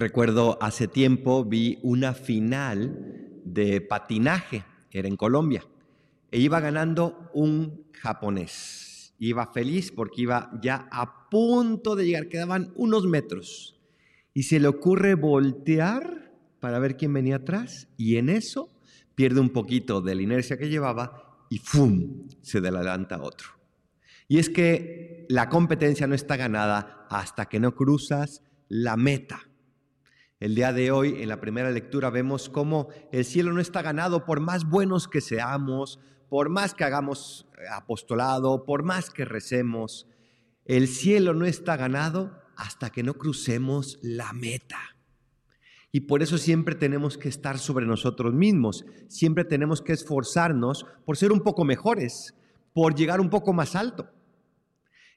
Recuerdo hace tiempo vi una final de patinaje, era en Colombia, e iba ganando un japonés. Iba feliz porque iba ya a punto de llegar, quedaban unos metros. Y se le ocurre voltear para ver quién venía atrás y en eso pierde un poquito de la inercia que llevaba y ¡fum! se adelanta otro. Y es que la competencia no está ganada hasta que no cruzas la meta. El día de hoy, en la primera lectura, vemos cómo el cielo no está ganado por más buenos que seamos, por más que hagamos apostolado, por más que recemos. El cielo no está ganado hasta que no crucemos la meta. Y por eso siempre tenemos que estar sobre nosotros mismos, siempre tenemos que esforzarnos por ser un poco mejores, por llegar un poco más alto.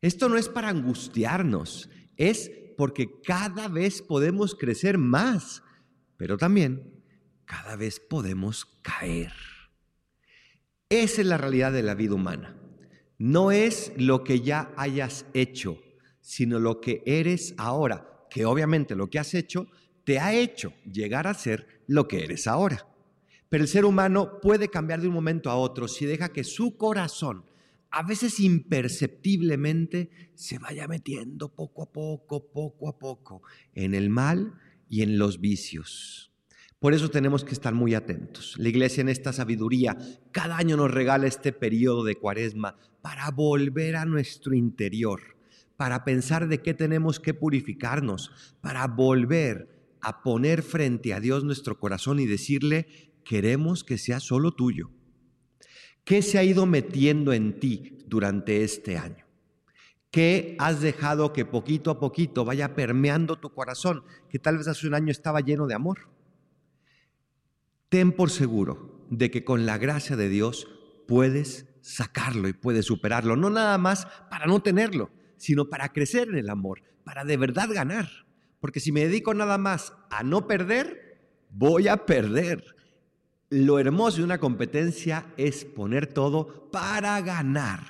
Esto no es para angustiarnos, es porque cada vez podemos crecer más, pero también cada vez podemos caer. Esa es la realidad de la vida humana. No es lo que ya hayas hecho, sino lo que eres ahora, que obviamente lo que has hecho te ha hecho llegar a ser lo que eres ahora. Pero el ser humano puede cambiar de un momento a otro si deja que su corazón a veces imperceptiblemente se vaya metiendo poco a poco, poco a poco en el mal y en los vicios. Por eso tenemos que estar muy atentos. La iglesia en esta sabiduría cada año nos regala este periodo de cuaresma para volver a nuestro interior, para pensar de qué tenemos que purificarnos, para volver a poner frente a Dios nuestro corazón y decirle, queremos que sea solo tuyo ¿Qué se ha ido metiendo en ti durante este año? ¿Qué has dejado que poquito a poquito vaya permeando tu corazón, que tal vez hace un año estaba lleno de amor? Ten por seguro de que con la gracia de Dios puedes sacarlo y puedes superarlo, no nada más para no tenerlo, sino para crecer en el amor, para de verdad ganar. Porque si me dedico nada más a no perder, voy a perder. Lo hermoso de una competencia es poner todo para ganar.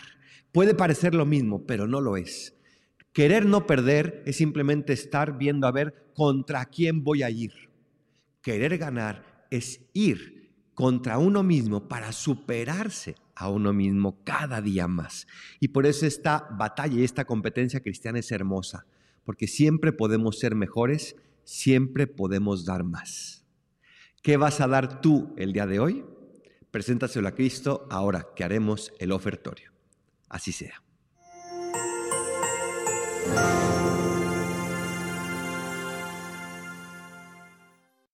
Puede parecer lo mismo, pero no lo es. Querer no perder es simplemente estar viendo a ver contra quién voy a ir. Querer ganar es ir contra uno mismo para superarse a uno mismo cada día más. Y por eso esta batalla y esta competencia cristiana es hermosa, porque siempre podemos ser mejores, siempre podemos dar más. ¿Qué vas a dar tú el día de hoy? Preséntaselo a Cristo ahora que haremos el ofertorio. Así sea.